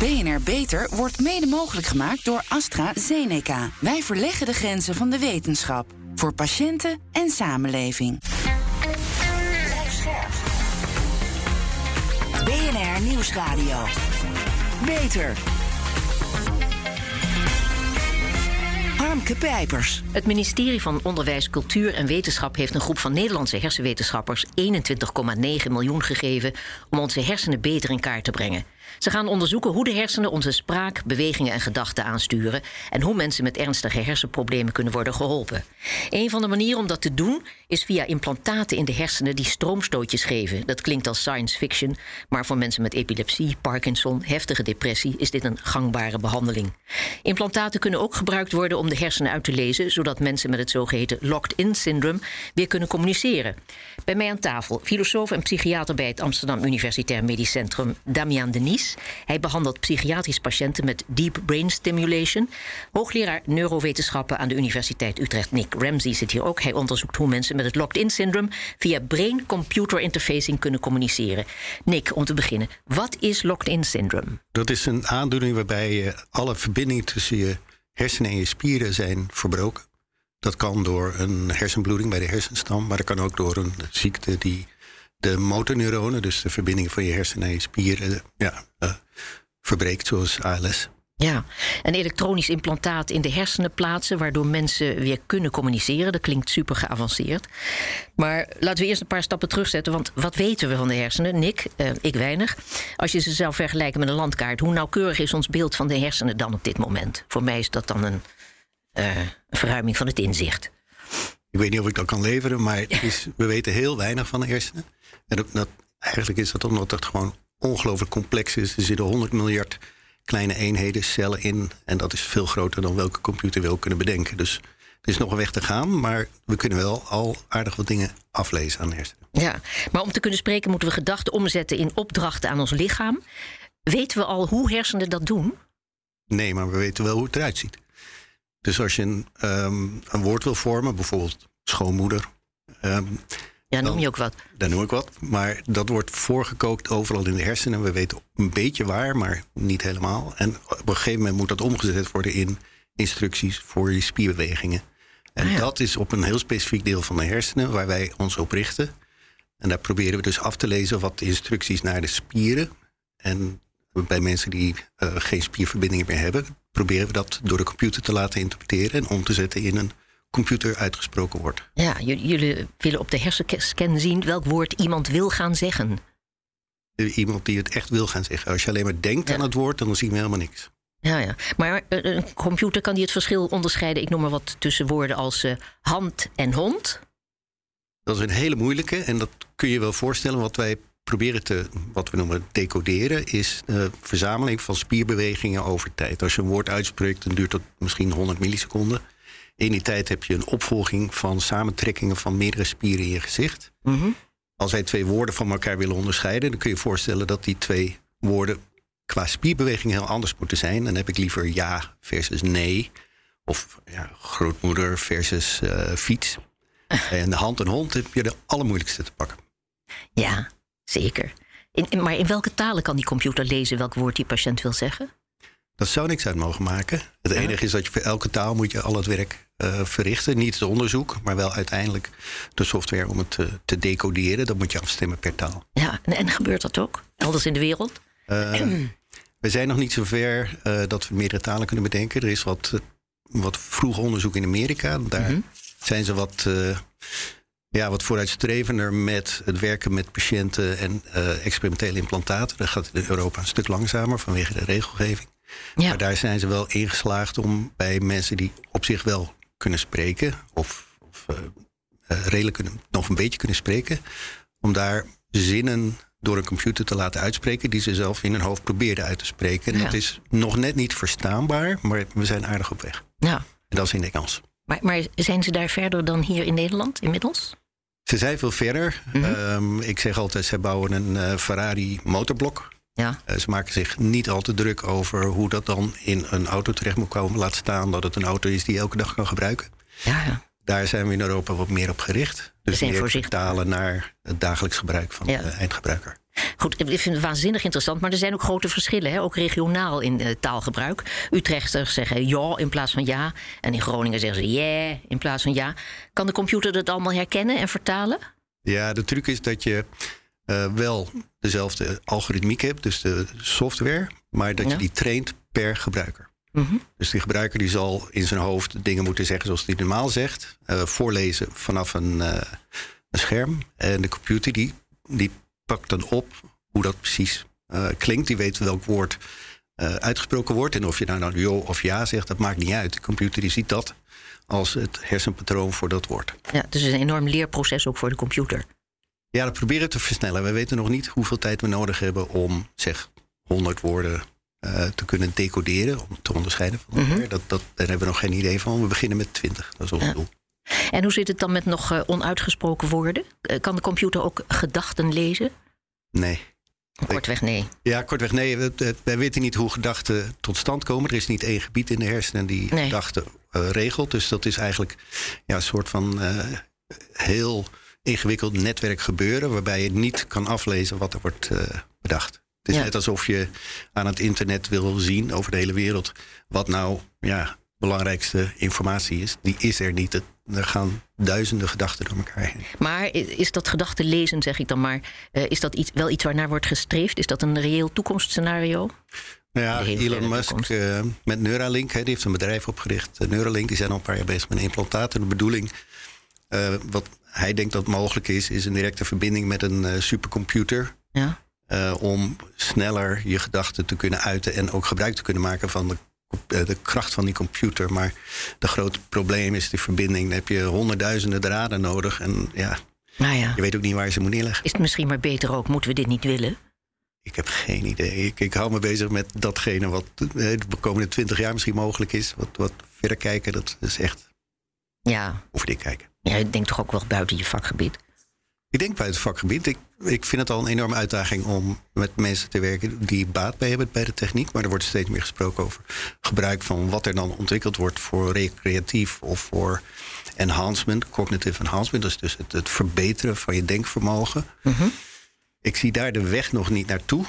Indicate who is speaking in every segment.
Speaker 1: BNR Beter wordt mede mogelijk gemaakt door AstraZeneca. Wij verleggen de grenzen van de wetenschap. Voor patiënten en samenleving.
Speaker 2: BNR Nieuwsradio. Beter. Harmke Pijpers.
Speaker 3: Het ministerie van Onderwijs, Cultuur en Wetenschap heeft een groep van Nederlandse hersenwetenschappers 21,9 miljoen gegeven om onze hersenen beter in kaart te brengen. Ze gaan onderzoeken hoe de hersenen onze spraak, bewegingen en gedachten aansturen en hoe mensen met ernstige hersenproblemen kunnen worden geholpen. Een van de manieren om dat te doen is via implantaten in de hersenen die stroomstootjes geven. Dat klinkt als science fiction, maar voor mensen met epilepsie, Parkinson, heftige depressie is dit een gangbare behandeling. Implantaten kunnen ook gebruikt worden om de hersenen uit te lezen, zodat mensen met het zogeheten locked-in syndroom weer kunnen communiceren. Bij mij aan tafel filosoof en psychiater bij het Amsterdam Universitair Medisch Centrum Damian Denies. Hij behandelt psychiatrisch patiënten met deep brain stimulation. Hoogleraar neurowetenschappen aan de Universiteit Utrecht Nick Ramsey zit hier ook. Hij onderzoekt hoe mensen met het locked-in syndroom via brain-computer interfacing kunnen communiceren. Nick, om te beginnen, wat is locked-in syndroom?
Speaker 4: Dat is een aandoening waarbij alle verbindingen tussen je hersenen en je spieren zijn verbroken. Dat kan door een hersenbloeding bij de hersenstam, maar dat kan ook door een ziekte die de motorneuronen, dus de verbindingen van je hersenen en je spieren, ja, uh, verbreekt, zoals ALS.
Speaker 3: Ja, een elektronisch implantaat in de hersenen plaatsen, waardoor mensen weer kunnen communiceren. Dat klinkt super geavanceerd. Maar laten we eerst een paar stappen terugzetten. Want wat weten we van de hersenen? Nick, uh, ik weinig. Als je ze zou vergelijken met een landkaart, hoe nauwkeurig is ons beeld van de hersenen dan op dit moment? Voor mij is dat dan een, uh, een verruiming van het inzicht.
Speaker 4: Ik weet niet of ik dat kan leveren, maar is, we weten heel weinig van de hersenen. En dat, dat, eigenlijk is dat omdat het gewoon ongelooflijk complex is. Er zitten 100 miljard kleine eenheden, cellen in. En dat is veel groter dan welke computer ook kunnen bedenken. Dus er is nog een weg te gaan, maar we kunnen wel al aardig wat dingen aflezen aan de hersenen.
Speaker 3: Ja, maar om te kunnen spreken moeten we gedachten omzetten in opdrachten aan ons lichaam. Weten we al hoe hersenen dat doen?
Speaker 4: Nee, maar we weten wel hoe het eruit ziet. Dus als je een, um, een woord wil vormen, bijvoorbeeld schoonmoeder. Um,
Speaker 3: ja, noem je ook wat.
Speaker 4: Daar noem ik wat. Maar dat wordt voorgekookt overal in de hersenen. We weten een beetje waar, maar niet helemaal. En op een gegeven moment moet dat omgezet worden in instructies voor je spierbewegingen. En ah, dat is op een heel specifiek deel van de hersenen waar wij ons op richten. En daar proberen we dus af te lezen wat de instructies naar de spieren. En bij mensen die uh, geen spierverbindingen meer hebben, proberen we dat door de computer te laten interpreteren en om te zetten in een computer uitgesproken wordt.
Speaker 3: Ja, jullie willen op de hersenscan zien welk woord iemand wil gaan zeggen.
Speaker 4: Iemand die het echt wil gaan zeggen. Als je alleen maar denkt aan het woord, dan zien we helemaal niks.
Speaker 3: Ja, ja. Maar eh, een computer kan die het verschil onderscheiden, ik noem maar wat tussen woorden als uh, hand en hond?
Speaker 4: Dat is een hele moeilijke en dat kun je wel voorstellen. Wat wij proberen te, wat we noemen decoderen, is de verzameling van spierbewegingen over tijd. Als je een woord uitspreekt, dan duurt dat misschien 100 milliseconden. In die tijd heb je een opvolging van samentrekkingen van meerdere spieren in je gezicht. Mhm. Als wij twee woorden van elkaar willen onderscheiden, dan kun je je voorstellen dat die twee woorden qua spierbeweging heel anders moeten zijn. Dan heb ik liever ja versus nee. Of ja, grootmoeder versus uh, fiets. en de hand en hond heb je de allermoeilijkste te pakken.
Speaker 3: Ja, zeker. In, maar in welke talen kan die computer lezen welk woord die patiënt wil zeggen?
Speaker 4: Dat zou niks uit mogen maken. Het enige is dat je voor elke taal moet je al het werk uh, verrichten. Niet het onderzoek, maar wel uiteindelijk de software om het te, te decoderen. Dat moet je afstemmen per taal.
Speaker 3: Ja, en, en gebeurt dat ook? Elders in de wereld? Uh,
Speaker 4: we zijn nog niet zover uh, dat we meerdere talen kunnen bedenken. Er is wat, wat vroeg onderzoek in Amerika. Daar mhm. zijn ze wat, ja, wat vooruitstrevender met het werken met patiënten en experimentele implantaten. Dat gaat in Europa een stuk langzamer vanwege de regelgeving. Ja. Maar daar zijn ze wel ingeslaagd om bij mensen die op zich wel kunnen spreken, of, of uh, redelijk kunnen, nog een beetje kunnen spreken, om daar zinnen door een computer te laten uitspreken die ze zelf in hun hoofd probeerden uit te spreken. En dat is nog net niet verstaanbaar, maar we zijn aardig op weg. Ja. En dat is in Engels.
Speaker 3: Maar, maar zijn ze daar verder dan hier in Nederland inmiddels?
Speaker 4: Ze zijn veel verder. Mm -hmm. ik zeg altijd, zij bouwen een uh, Ferrari motorblok. Ja. Uh, ze maken zich niet al te druk over hoe dat dan in een auto terecht moet komen. Laat staan dat het een auto is die je elke dag kan gebruiken. Ja, ja. Daar zijn we in Europa wat meer op gericht. Dus meer vertalen naar het dagelijks gebruik van de eindgebruiker.
Speaker 3: Goed, ik vind het waanzinnig interessant, maar er zijn ook grote verschillen, hè? ook regionaal in uh, taalgebruik. Utrechters zeggen ja in plaats van ja, en in Groningen zeggen ze yeah in plaats van ja. Kan de computer dat allemaal herkennen en vertalen?
Speaker 4: Ja, de truc is dat je uh, wel dezelfde algoritmiek hebt, dus de software, maar dat je die traint per gebruiker. Mm -hmm. Dus die gebruiker die zal in zijn hoofd dingen moeten zeggen zoals hij normaal zegt, uh, voorlezen vanaf een, uh, een, scherm. En de computer die, die pakt dan op hoe dat precies klinkt. Die weet welk woord uitgesproken wordt. En of je nou nou jo of ja zegt, dat maakt niet uit. De computer die ziet dat als het hersenpatroon voor dat woord.
Speaker 3: Ja, dus het is een enorm leerproces ook voor de computer.
Speaker 4: Ja, dat proberen te versnellen. We weten nog niet hoeveel tijd we nodig hebben om zeg 100 woorden uh, te kunnen decoderen, om te onderscheiden van elkaar. Mm -hmm. dat, dat, daar hebben we nog geen idee van. We beginnen met 20, dat is ons ja. doel.
Speaker 3: En hoe zit het dan met nog uh, onuitgesproken woorden? Uh, kan de computer ook gedachten lezen?
Speaker 4: Nee.
Speaker 3: Kortweg nee.
Speaker 4: Ja, kortweg nee. Wij weten niet hoe gedachten tot stand komen. Er is niet één gebied in de hersenen die nee. gedachten regelt. Dus dat is eigenlijk ja, een soort van heel ingewikkeld netwerk gebeuren, waarbij je niet kan aflezen wat er wordt uh, bedacht. Het is ja. net alsof je aan het internet wil zien over de hele wereld wat nou ja, belangrijkste informatie is. Die is er niet. Er gaan duizenden gedachten door elkaar heen.
Speaker 3: Maar is dat gedachten lezen, zeg ik dan maar, uh, is dat iets, wel iets waarnaar wordt gestreefd? Is dat een reëel toekomstscenario?
Speaker 4: Nou ja, Elon Musk uh, met Neuralink, die heeft een bedrijf opgericht. Neuralink, die zijn al een paar jaar bezig met een implantaat. En de bedoeling, wat hij denkt dat mogelijk is, is een directe verbinding met een uh, supercomputer. Ja. Uh, om sneller je gedachten te kunnen uiten en ook gebruik te kunnen maken van de, de kracht van die computer. Maar de grote probleem is die verbinding. Dan heb je honderdduizenden draden nodig. En ja,
Speaker 3: nou ja,
Speaker 4: je weet ook niet waar je ze moet neerleggen.
Speaker 3: Is het misschien maar beter ook? Moeten we dit niet willen?
Speaker 4: Ik heb geen idee. Ik, ik hou me bezig met datgene wat de komende twintig jaar misschien mogelijk is. Wat, wat verder kijken, dat is echt
Speaker 3: ja.
Speaker 4: over dit kijken.
Speaker 3: Ja, ik denk toch ook wel buiten je vakgebied?
Speaker 4: Ik denk buiten het vakgebied. Ik, ik vind het al een enorme uitdaging om met mensen te werken die baat bij hebben bij de techniek. Maar er wordt steeds meer gesproken over gebruik van wat er dan ontwikkeld wordt voor recreatief of voor enhancement, cognitive enhancement. Dus, dus het, het verbeteren van je denkvermogen. Mm -hmm. Ik zie daar de weg nog niet naartoe.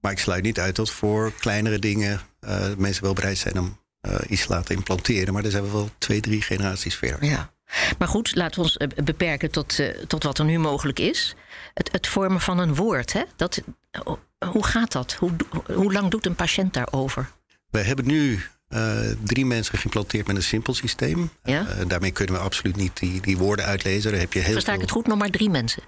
Speaker 4: Maar ik sluit niet uit dat voor kleinere dingen uh, mensen wel bereid zijn om iets te laten implanteren. Maar daar zijn we wel twee, drie generaties verder.
Speaker 3: Ja. Maar goed, laten we ons eh, beperken tot, uh, tot wat er nu mogelijk is. Het, het vormen van een woord, hè? Dat, hoe gaat dat? Hoe, hoe lang doet een patiënt daarover?
Speaker 4: We hebben nu uh, drie mensen geïmplanteerd met een simpel systeem.
Speaker 3: Ja?
Speaker 4: daarmee kunnen we absoluut niet die, die woorden uitlezen. Daar heb je heel
Speaker 3: Versta ik
Speaker 4: veel...
Speaker 3: het goed? Nog maar drie mensen?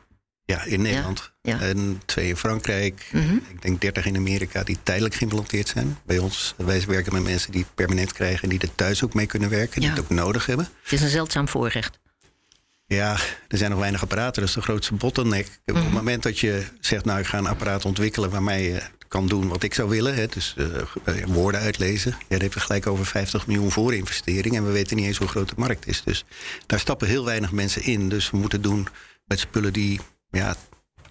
Speaker 4: Ja, in Nederland.
Speaker 3: Ja, ja.
Speaker 4: En twee in Frankrijk.
Speaker 3: Mhm.
Speaker 4: Ik denk dertig in Amerika die tijdelijk geïmplanteerd zijn. Bij ons, wij werken met mensen die het permanent krijgen... en die er thuis ook mee kunnen werken, die het ook nodig hebben.
Speaker 3: Het is een zeldzaam voorrecht.
Speaker 4: Ja, er zijn nog weinig apparaten, dat is de grootste bottleneck. Op het moment dat je zegt, nou ik ga een apparaat ontwikkelen... waarmee je kan doen wat ik zou willen, hè, dus eh, woorden uitlezen... Ja, daar heb je gelijk over 50 miljoen voor investering... en we weten niet eens hoe groot de markt is. Dus daar stappen heel weinig mensen in. Dus we moeten doen met spullen die ja,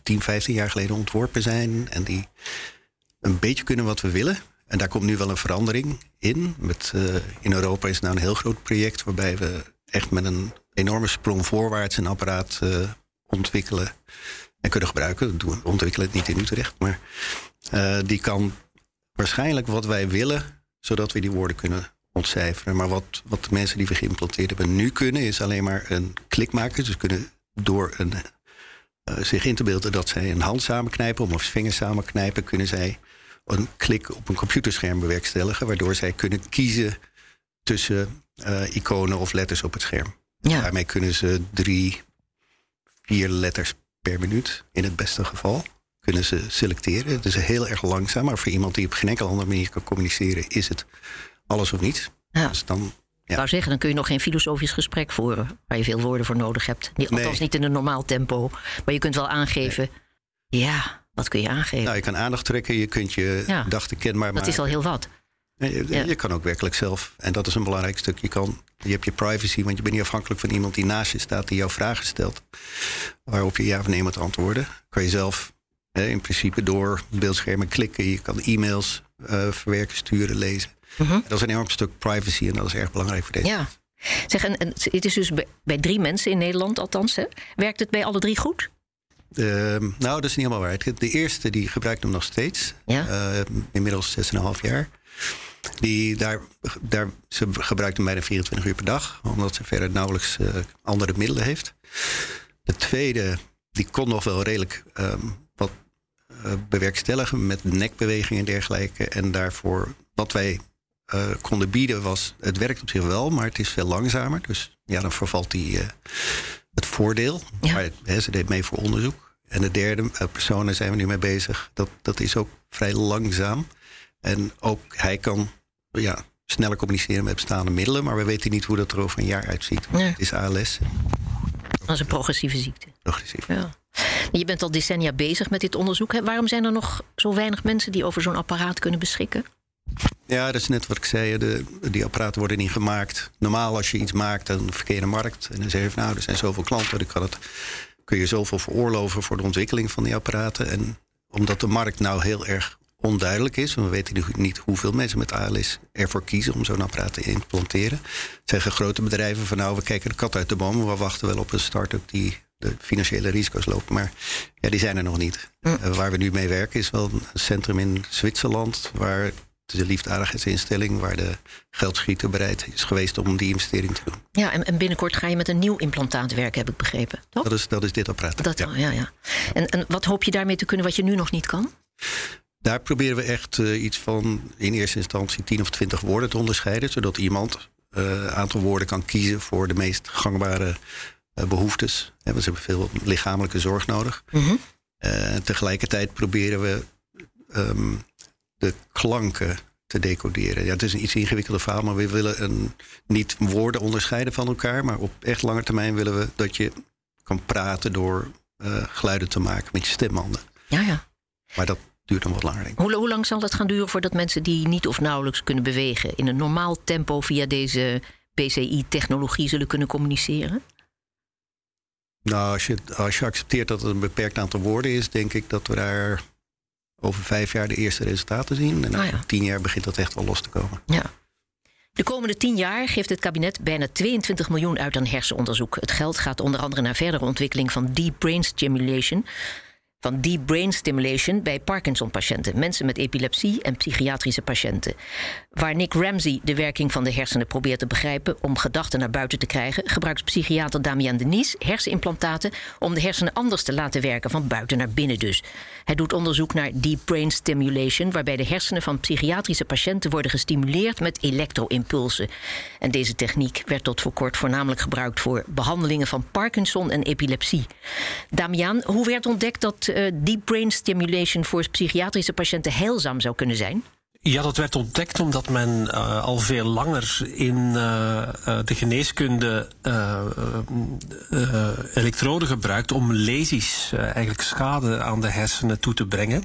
Speaker 4: 10, 15 jaar geleden ontworpen zijn... en die een beetje kunnen wat we willen... En daar komt nu wel een verandering in. Met, uh, in Europa is het nou een heel groot project waarbij we echt met een enorme sprong voorwaarts een apparaat uh, ontwikkelen en kunnen gebruiken. We ontwikkelen het niet in Utrecht, maar uh, die kan waarschijnlijk wat wij willen, zodat we die woorden kunnen ontcijferen. Maar wat, wat de mensen die we geïmplanteerd hebben nu kunnen, is alleen maar een klik maken. Dus kunnen door een, zich in te beelden dat zij een hand samenknijpen of vingers samenknijpen, kunnen zij een klik op een computerscherm bewerkstelligen, waardoor zij kunnen kiezen tussen uh, iconen of letters op het scherm.
Speaker 3: Ja.
Speaker 4: Daarmee kunnen ze drie, vier letters per minuut, in het beste geval, kunnen ze selecteren. Het is heel erg langzaam, maar voor iemand die op geen enkele andere manier kan communiceren, is het alles of niets.
Speaker 3: Ja.
Speaker 4: Dus dan,
Speaker 3: Ik wou zeggen, dan kun je nog geen filosofisch gesprek voeren... waar je veel woorden voor nodig hebt.
Speaker 4: Nee.
Speaker 3: Althans niet in een normaal tempo. Maar je kunt wel aangeven... Ja, wat kun je aangeven?
Speaker 4: nou, je kan aandacht trekken, je kunt je
Speaker 3: Ja.
Speaker 4: gedachten kenbaar
Speaker 3: dat
Speaker 4: maken.
Speaker 3: is al heel wat.
Speaker 4: Je,
Speaker 3: Ja.
Speaker 4: je kan ook werkelijk zelf, en dat is een belangrijk stuk, je, kan, je hebt je privacy, want je bent niet afhankelijk van iemand die naast je staat, die jou vragen stelt, waarop je ja of nee moet antwoorden. Kan je zelf hè, in principe door beeldschermen klikken, je kan e-mails eh, verwerken, sturen, lezen.
Speaker 3: Mhm.
Speaker 4: Dat is een enorm stuk privacy en dat is erg belangrijk voor deze.
Speaker 3: Ja. Zeg, en, en het is dus bij, bij drie mensen in Nederland althans. Hè? Werkt het bij alle drie goed?
Speaker 4: Ehm, nou, dat is niet helemaal waar. De eerste die gebruikt hem nog steeds.
Speaker 3: Ja?
Speaker 4: Uh, inmiddels 6,5 jaar. Die, daar, daar, ze gebruikt hem bijna 24 uur per dag. Omdat ze verder nauwelijks uh, andere middelen heeft. De tweede, die kon nog wel redelijk um, wat uh, bewerkstelligen met nekbewegingen en dergelijke. En daarvoor, wat wij uh, konden bieden was, het werkt op zich wel, maar het is veel langzamer. Dus ja, dan vervalt die, het voordeel.
Speaker 3: Ja.
Speaker 4: Maar ze deed mee voor onderzoek. En de derde uh, persoon, daar zijn we nu mee bezig. Dat, dat is ook vrij langzaam. En ook hij kan ja, sneller communiceren met bestaande middelen. Maar we weten niet hoe dat er over een jaar uitziet. Het is ALS.
Speaker 3: Dat is een progressieve ziekte.
Speaker 4: Progressief.
Speaker 3: Ja. Je bent al decennia bezig met dit onderzoek. Waarom zijn er nog zo weinig mensen die over zo'n apparaat kunnen beschikken?
Speaker 4: Ja, dat is net wat ik zei. De, die apparaten worden niet gemaakt. Normaal als je iets maakt, dan verkeerde markt. En dan zeg je van nou, er zijn zoveel klanten. Dan kan het, kun je zoveel veroorloven voor de ontwikkeling van die apparaten. En omdat de markt nou heel erg onduidelijk is... en we weten niet hoeveel mensen met ALS ervoor kiezen... om zo'n apparaat te implanteren... zeggen grote bedrijven van nou, we kijken de kat uit de boom... we wachten wel op een start-up die de financiële risico's loopt. Maar ja, die zijn er nog niet.
Speaker 3: Mm.
Speaker 4: Uh, waar we nu mee werken is wel een centrum in Zwitserland... waar de liefdadigheidsinstelling waar de geldschieter bereid is geweest om die investering te doen.
Speaker 3: Ja, en, en binnenkort ga je met een nieuw implantaat werken, heb ik begrepen. Toch?
Speaker 4: Dat is, dat is dit apparaat.
Speaker 3: Dat ja. ja, ja. En, en wat hoop je daarmee te kunnen wat je nu nog niet kan?
Speaker 4: Daar proberen we echt uh, iets van in eerste instantie 10 of 20 woorden te onderscheiden, zodat iemand een uh, aantal woorden kan kiezen voor de meest gangbare uh, behoeftes. We hebben veel lichamelijke zorg nodig.
Speaker 3: Mm -hmm.
Speaker 4: tegelijkertijd proberen we um, de klanken te decoderen. Ja, het is een iets ingewikkelder verhaal, maar we willen een, niet woorden onderscheiden van elkaar, maar op echt lange termijn willen we dat je kan praten door uh, geluiden te maken met je stembanden.
Speaker 3: Ja, ja.
Speaker 4: Maar dat duurt dan wat langer.
Speaker 3: Hoe, hoe lang zal dat gaan duren voordat mensen die niet of nauwelijks kunnen bewegen in een normaal tempo via deze PCI-technologie zullen kunnen communiceren?
Speaker 4: Nou, als je, als je accepteert dat het een beperkt aantal woorden is, denk ik dat we daar over vijf jaar de eerste resultaten zien. En na
Speaker 3: Ah, ja.
Speaker 4: tien jaar begint dat echt wel los te komen.
Speaker 3: Ja. De komende tien jaar geeft het kabinet bijna 22 miljoen uit aan hersenonderzoek. Het geld gaat onder andere naar verdere ontwikkeling van deep brain stimulation. Van deep brain stimulation bij Parkinson-patiënten, mensen met epilepsie en psychiatrische patiënten. Waar Nick Ramsey de werking van de hersenen probeert te begrijpen om gedachten naar buiten te krijgen, gebruikt psychiater Damian Denies hersenimplantaten om de hersenen anders te laten werken, van buiten naar binnen dus. Hij doet onderzoek naar deep brain stimulation, waarbij de hersenen van psychiatrische patiënten worden gestimuleerd met elektro-impulsen. En deze techniek werd tot voor kort voornamelijk gebruikt voor behandelingen van Parkinson en epilepsie. Damian, hoe werd ontdekt dat uh, deep brain stimulation voor psychiatrische patiënten heilzaam zou kunnen zijn?
Speaker 5: Ja, dat werd ontdekt omdat men uh, al veel langer in uh, de geneeskunde elektroden gebruikt om lesies, eigenlijk schade aan de hersenen toe te brengen,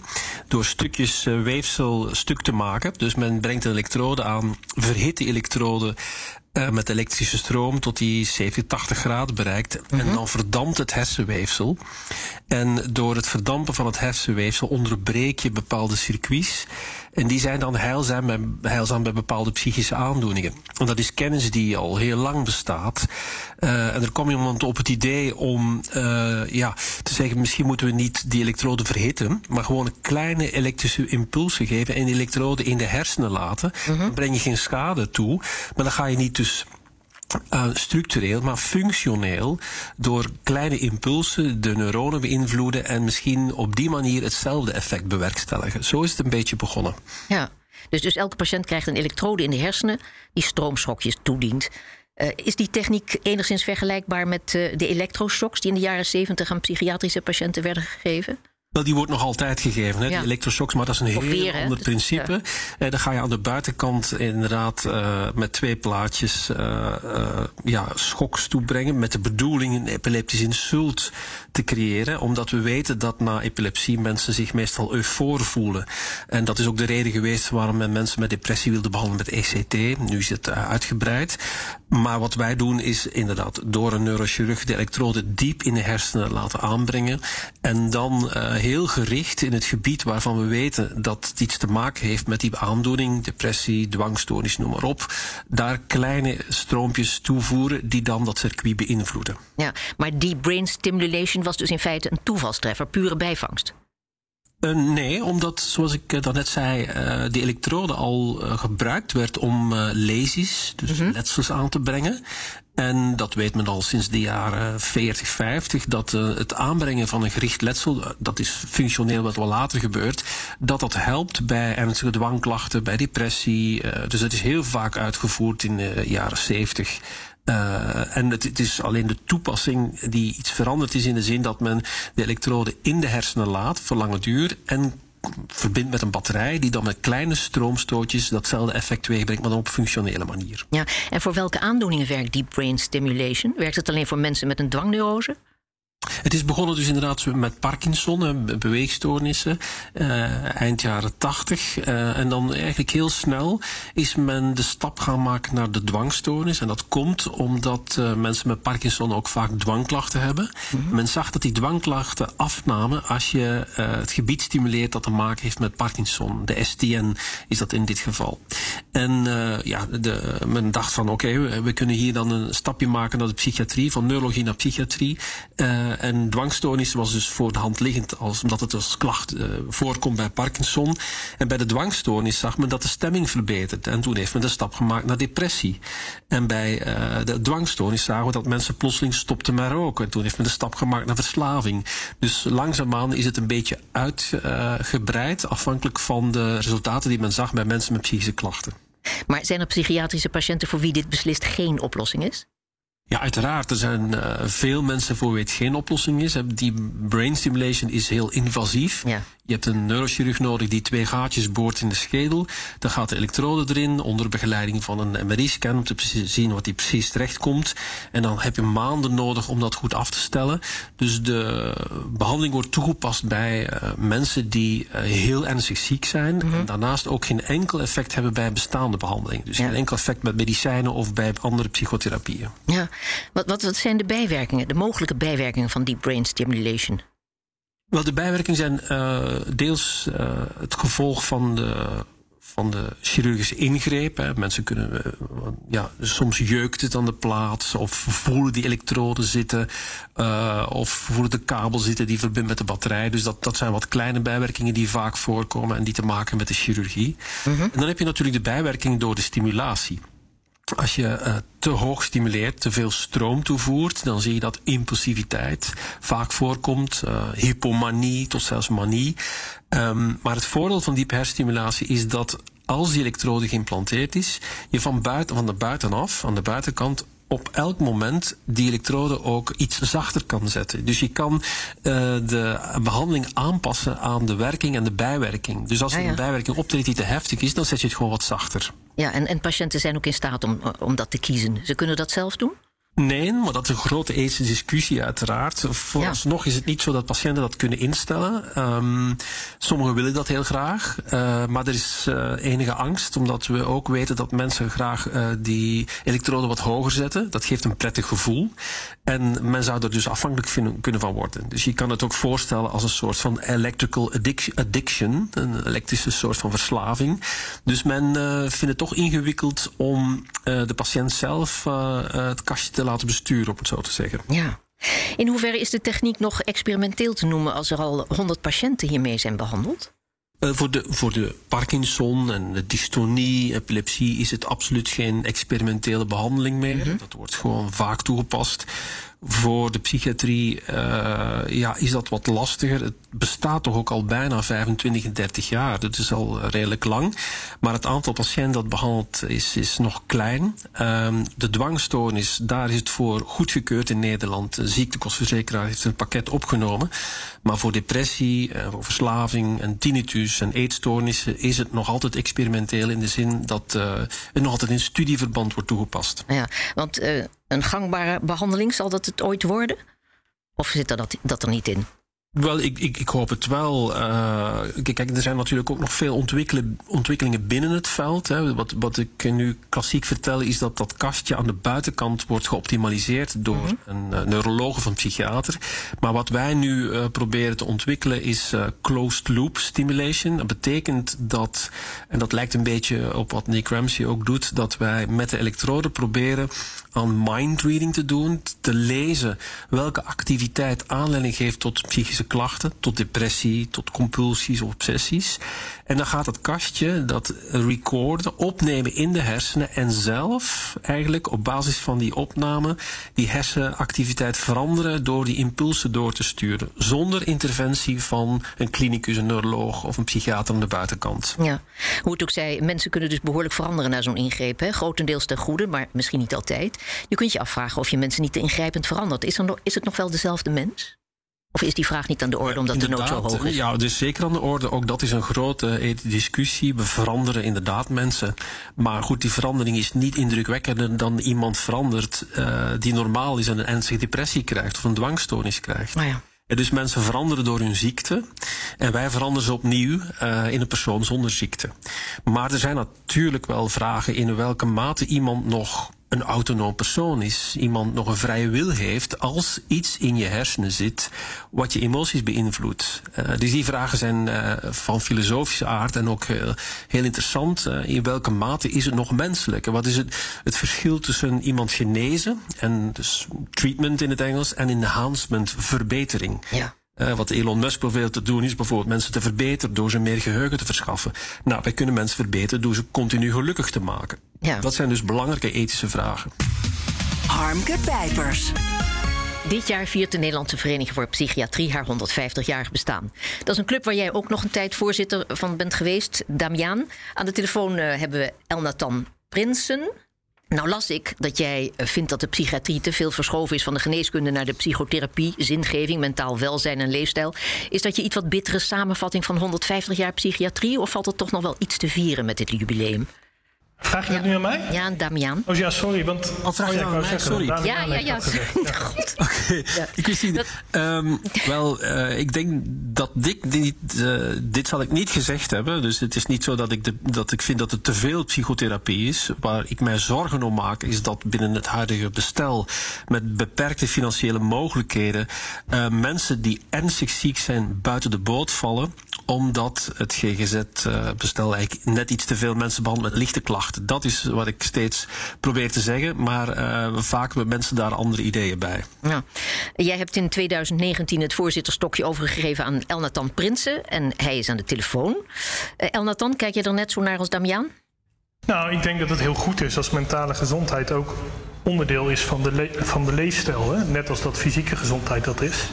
Speaker 5: door stukjes weefsel stuk te maken. Dus men brengt een elektrode aan, verhit die elektrode uh, met elektrische stroom tot die 70, 80 graden bereikt. Mm -hmm. En dan verdampt het hersenweefsel. En door het verdampen van het hersenweefsel onderbreek je bepaalde circuits. En die zijn dan heilzaam bij, heilzaam bij bepaalde psychische aandoeningen. En dat is kennis die al heel lang bestaat. Uh, en er kwam iemand op het idee om uh, ja, te zeggen... misschien moeten we niet die elektroden verhitten... maar gewoon kleine elektrische impulsen geven... en die elektroden in de hersenen laten. -hmm. Dan breng je geen schade toe. Maar dan ga je niet dus... Uh, structureel, maar functioneel door kleine impulsen de neuronen beïnvloeden en misschien op die manier hetzelfde effect bewerkstelligen. Zo is het een beetje begonnen.
Speaker 3: Ja, dus, dus elke patiënt krijgt een elektrode in de hersenen die stroomschokjes toedient. Uh, is die techniek enigszins vergelijkbaar met uh, de elektroshocks die in de jaren 70 aan psychiatrische patiënten werden gegeven?
Speaker 5: Wel, die wordt nog altijd gegeven, hè,
Speaker 3: Ja.
Speaker 5: die elektroshocks, maar dat is een heel ander
Speaker 3: Dus,
Speaker 5: principe. Eh, dan ga je aan de buitenkant inderdaad eh, met twee plaatjes eh, eh, ja, schoks toebrengen, met de bedoeling een epileptisch insult te creëren, omdat we weten dat na epilepsie mensen zich meestal eufoor voelen. En dat is ook de reden geweest waarom men mensen met depressie wilde behandelen met ECT. Nu is het uitgebreid. Maar wat wij doen is inderdaad door een neurochirurg de elektrode diep in de hersenen laten aanbrengen en dan heel gericht in het gebied waarvan we weten dat het iets te maken heeft met die aandoening, depressie, dwangstoornis, noem maar op. Daar kleine stroompjes toevoeren die dan dat circuit beïnvloeden.
Speaker 3: Ja, maar die brain stimulation was dus in feite een toevalstreffer, pure bijvangst.
Speaker 5: Uh, nee, omdat, zoals ik uh, daarnet zei, uh, die elektrode al gebruikt werd om lesies, dus -hmm. letsels aan te brengen. En dat weet men al sinds de jaren 40, 50, dat het aanbrengen van een gericht letsel, dat is functioneel wat wel later gebeurt, dat dat helpt bij ernstige dwangklachten, bij depressie. dus het is heel vaak uitgevoerd in de jaren 70. Uh, en het, is alleen de toepassing die iets veranderd is in de zin dat men de elektrode in de hersenen laat voor lange duur en verbindt met een batterij die dan met kleine stroomstootjes datzelfde effect teweegbrengt, maar dan op functionele manier.
Speaker 3: Ja, en voor welke aandoeningen werkt deep brain stimulation? Werkt het alleen voor mensen met een dwangneurose?
Speaker 5: Het is begonnen dus inderdaad met Parkinson, beweegstoornissen, uh, eind jaren 80. Uh, en dan eigenlijk heel snel is men de stap gaan maken naar de dwangstoornis. En dat komt omdat uh, mensen met Parkinson ook vaak dwangklachten hebben. Mm -hmm. Men zag dat die dwangklachten afnamen als je het gebied stimuleert dat te maken heeft met Parkinson. De STN is dat in dit geval. En ja, de, men dacht van oké, okay, we, we, kunnen hier dan een stapje maken naar de psychiatrie, van neurologie naar psychiatrie. En dwangstoornis was dus voor de hand liggend, als, omdat het als klacht uh, voorkomt bij Parkinson. En bij de dwangstoornis zag men dat de stemming verbetert. En toen heeft men de stap gemaakt naar depressie. En bij uh, de dwangstoornis zagen we dat mensen plotseling stopten met roken. En toen heeft men de stap gemaakt naar verslaving. Dus langzaamaan is het een beetje uitgebreid, afhankelijk van de resultaten die men zag bij mensen met psychische klachten.
Speaker 3: Maar zijn er psychiatrische patiënten voor wie dit beslist geen oplossing is?
Speaker 5: Ja, uiteraard. Er zijn uh, veel mensen voor wie het geen oplossing is. Die brain stimulation is heel invasief. Ja. Je hebt een neurochirurg nodig die twee gaatjes boort in de schedel. Dan gaat de elektrode erin onder begeleiding van een MRI-scan om te zien wat die precies terechtkomt. En dan heb je maanden nodig om dat goed af te stellen. Dus de behandeling wordt toegepast bij uh, mensen die uh, heel ernstig ziek zijn. Mm -hmm. En daarnaast ook geen enkel effect hebben bij bestaande behandeling. Dus ja. geen enkel effect met medicijnen of bij andere psychotherapieën.
Speaker 3: Ja, wat, wat, wat zijn de bijwerkingen, de mogelijke bijwerkingen van die brain stimulation?
Speaker 5: Wel, de bijwerkingen zijn uh, deels uh, het gevolg van de, van de chirurgische ingreep. Hè. Mensen kunnen, uh, ja, soms jeukt het aan de plaats, of voelen die elektroden zitten, of voelen de kabel zitten die verbindt met de batterij. Dus dat, dat zijn wat kleine bijwerkingen die vaak voorkomen en die te maken met de chirurgie. Mm -hmm. En dan heb je natuurlijk de bijwerking door de stimulatie. Als je uh, te hoog stimuleert, te veel stroom toevoert, dan zie je dat impulsiviteit vaak voorkomt, uh, hypomanie tot zelfs manie. Um, maar het voordeel van diepe hersenstimulatie is dat als die elektrode geïmplanteerd is, je van, buiten, van de buitenaf, aan de buitenkant, op elk moment die elektrode ook iets zachter kan zetten. Dus je kan uh, de behandeling aanpassen aan de werking en de bijwerking. Dus als er ja, ja. een bijwerking optreedt die te heftig is, dan zet je het gewoon wat zachter.
Speaker 3: Ja, en, en patiënten zijn ook in staat om, om dat te kiezen. Ze kunnen dat zelf doen?
Speaker 5: Nee, maar dat is een grote ethische discussie uiteraard. Vooralsnog ja. is het niet zo dat patiënten dat kunnen instellen. Um, sommigen willen dat heel graag, uh, maar er is uh, enige angst, omdat we ook weten dat mensen graag uh, die elektroden wat hoger zetten. Dat geeft een prettig gevoel. En men zou er dus afhankelijk vinden, kunnen van worden. Dus je kan het ook voorstellen als een soort van electrical addiction, een elektrische soort van verslaving. Dus men vindt het toch ingewikkeld om de patiënt zelf het kastje te laten besturen, om het zo te zeggen.
Speaker 3: Ja. In hoeverre is de techniek nog experimenteel te noemen als er al 100 patiënten hiermee zijn behandeld?
Speaker 5: Uh, voor, de, voor de Parkinson en de dystonie, epilepsie is het absoluut geen experimentele behandeling meer. Mm -hmm. Dat wordt gewoon vaak toegepast. Voor de psychiatrie uh, ja, is dat wat lastiger. Het bestaat toch ook al bijna 25, 30 jaar. Dat is al redelijk lang. Maar het aantal patiënten dat behandeld is, is nog klein. Um, de dwangstoornis, daar is het voor goedgekeurd in Nederland. De ziektekostverzekeraar heeft een pakket opgenomen. Maar voor depressie, uh, voor verslaving en tinnitus en eetstoornissen is het nog altijd experimenteel in de zin dat uh, het nog altijd in studieverband wordt toegepast.
Speaker 3: Ja, want een gangbare behandeling, zal dat het ooit worden? Of zit er dat, dat er niet in?
Speaker 5: Wel, ik, ik, ik hoop het wel. Uh, kijk, er zijn natuurlijk ook nog veel ontwikkelingen binnen het veld. Hè. Wat, wat ik nu klassiek vertel is dat dat kastje aan de buitenkant wordt geoptimaliseerd door mhm. een uh, neuroloog of een psychiater. Maar wat wij nu uh, proberen te ontwikkelen is closed loop stimulation. Dat betekent dat, en dat lijkt een beetje op wat Nick Ramsey ook doet, dat wij met de elektrode proberen aan mindreading te doen, te lezen welke activiteit aanleiding geeft tot psychische klachten, tot depressie, tot compulsies obsessies. En dan gaat het kastje dat recorden, opnemen in de hersenen en zelf eigenlijk op basis van die opname die hersenactiviteit veranderen door die impulsen door te sturen. Zonder interventie van een klinicus, een neuroloog of een psychiater aan de buitenkant.
Speaker 3: Ja, hoe het ook zei, mensen kunnen dus behoorlijk veranderen na zo'n ingreep. Hè? Grotendeels ten goede, maar misschien niet altijd. Je kunt je afvragen of je mensen niet te ingrijpend verandert. Is, er is het nog wel dezelfde mens? Of is die vraag niet aan de orde omdat de nood zo hoog is?
Speaker 5: Ja, dus zeker aan de orde. Ook dat is een grote eh, discussie. We veranderen inderdaad mensen. Maar goed, die verandering is niet indrukwekkender dan iemand verandert uh, die normaal is en een ernstige depressie krijgt of een dwangstoornis krijgt.
Speaker 3: Nou ja.
Speaker 5: Dus mensen veranderen door hun ziekte en wij veranderen ze opnieuw uh, in een persoon zonder ziekte. Maar er zijn natuurlijk wel vragen in welke mate iemand nog een autonoom persoon is. Iemand nog een vrije wil heeft als iets in je hersenen zit wat je emoties beïnvloedt. Uh, dus die vragen zijn uh, van filosofische aard en ook heel, interessant. Uh, in welke mate is het nog menselijk? En wat is het, het verschil tussen iemand genezen en dus treatment in het Engels en enhancement, verbetering?
Speaker 3: Ja.
Speaker 5: Uh, wat Elon Musk probeert te doen is bijvoorbeeld mensen te verbeteren door ze meer geheugen te verschaffen. Nou, wij kunnen mensen verbeteren door ze continu gelukkig te maken.
Speaker 3: Ja.
Speaker 5: Dat zijn dus belangrijke ethische vragen.
Speaker 2: Harmke Pijpers.
Speaker 3: Dit jaar viert de Nederlandse Vereniging voor Psychiatrie haar 150-jarig bestaan. Dat is een club waar jij ook nog een tijd voorzitter van bent geweest, Damiaan. Aan de telefoon uh, hebben we Elnathan Prinsen. Nou las ik dat jij eh, vindt dat de psychiatrie te veel verschoven is van de geneeskunde naar de psychotherapie, zingeving, mentaal welzijn en leefstijl. Is dat je iets wat bittere samenvatting van 150 jaar psychiatrie of valt er toch nog wel iets te vieren met dit jubileum?
Speaker 6: Vraag je dat nu aan mij?
Speaker 3: Ja, aan Damian.
Speaker 6: Oh ja, sorry, want...
Speaker 5: Wat vraag je
Speaker 6: oh,
Speaker 5: ja, aan mij? Sorry.
Speaker 3: Ja, ja, ja. ja.
Speaker 5: Goed. Oké, ja. ik wist niet... Dat... Um, wel, uh, ik denk dat dit, dit, uh, dit zal ik niet gezegd hebben. Dus het is niet zo dat ik, de, dat ik vind dat er te veel psychotherapie is. Waar ik mij zorgen om maak, is dat binnen het huidige bestel... met beperkte financiële mogelijkheden... Uh, mensen die ernstig ziek zijn buiten de boot vallen... omdat het GGZ-bestel eigenlijk net iets te veel mensen behandelt met lichte klachten. Dat is wat ik steeds probeer te zeggen. Maar uh, vaak hebben mensen daar andere ideeën bij.
Speaker 3: Ja. Jij hebt in 2019 het voorzitterstokje overgegeven aan Elnathan Prinsen. En hij is aan de telefoon. Uh, Elnathan, kijk je er net zo naar als Damian?
Speaker 6: Nou, ik denk dat het heel goed is als mentale gezondheid ook onderdeel is van de, van de leefstijl. Hè? Net als dat fysieke gezondheid dat is.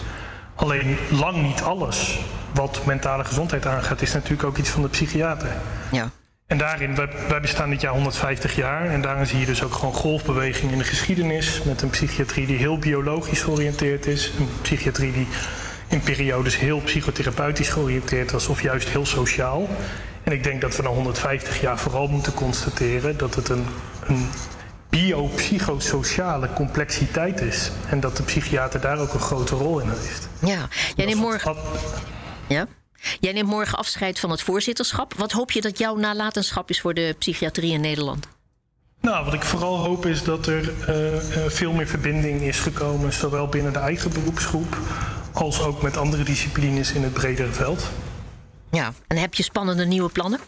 Speaker 6: Alleen lang niet alles wat mentale gezondheid aangaat, is natuurlijk ook iets van de psychiater.
Speaker 3: Ja.
Speaker 6: En daarin, wij, wij, bestaan dit jaar 150 jaar. En daarin zie je dus ook gewoon golfbeweging in de geschiedenis. Met een psychiatrie die heel biologisch georiënteerd is. Een psychiatrie die in periodes heel psychotherapeutisch georiënteerd was. Of juist heel sociaal. En ik denk dat we na 150 jaar vooral moeten constateren dat het een, een biopsychosociale complexiteit is. En dat de psychiater daar ook een grote rol in heeft.
Speaker 3: Ja, jij neemt morgen. Ja? Jij neemt morgen afscheid van het voorzitterschap. Wat hoop je dat jouw nalatenschap is voor de psychiatrie in Nederland?
Speaker 6: Nou, wat ik vooral hoop is dat er uh, veel meer verbinding is gekomen, zowel binnen de eigen beroepsgroep als ook met andere disciplines in het bredere veld.
Speaker 3: Ja, en heb je spannende nieuwe plannen?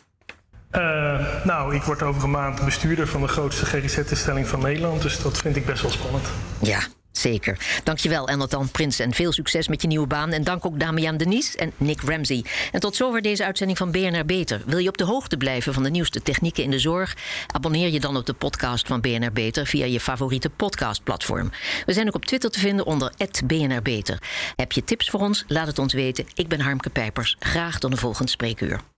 Speaker 6: Uh, nou, ik word over een maand bestuurder van de grootste GGZ-instelling van Nederland, dus dat vind ik best wel spannend.
Speaker 3: Ja, Zeker. Dankjewel, Elnathan Prins. En veel succes met je nieuwe baan. En dank ook Damian Denies en Nick Ramsey. En tot zover deze uitzending van BNR Beter. Wil je op de hoogte blijven van de nieuwste technieken in de zorg? Abonneer je dan op de podcast van BNR Beter via je favoriete podcastplatform. We zijn ook op Twitter te vinden onder BNR Beter. Heb je tips voor ons? Laat het ons weten. Ik ben Harmke Pijpers. Graag tot een volgend spreekuur.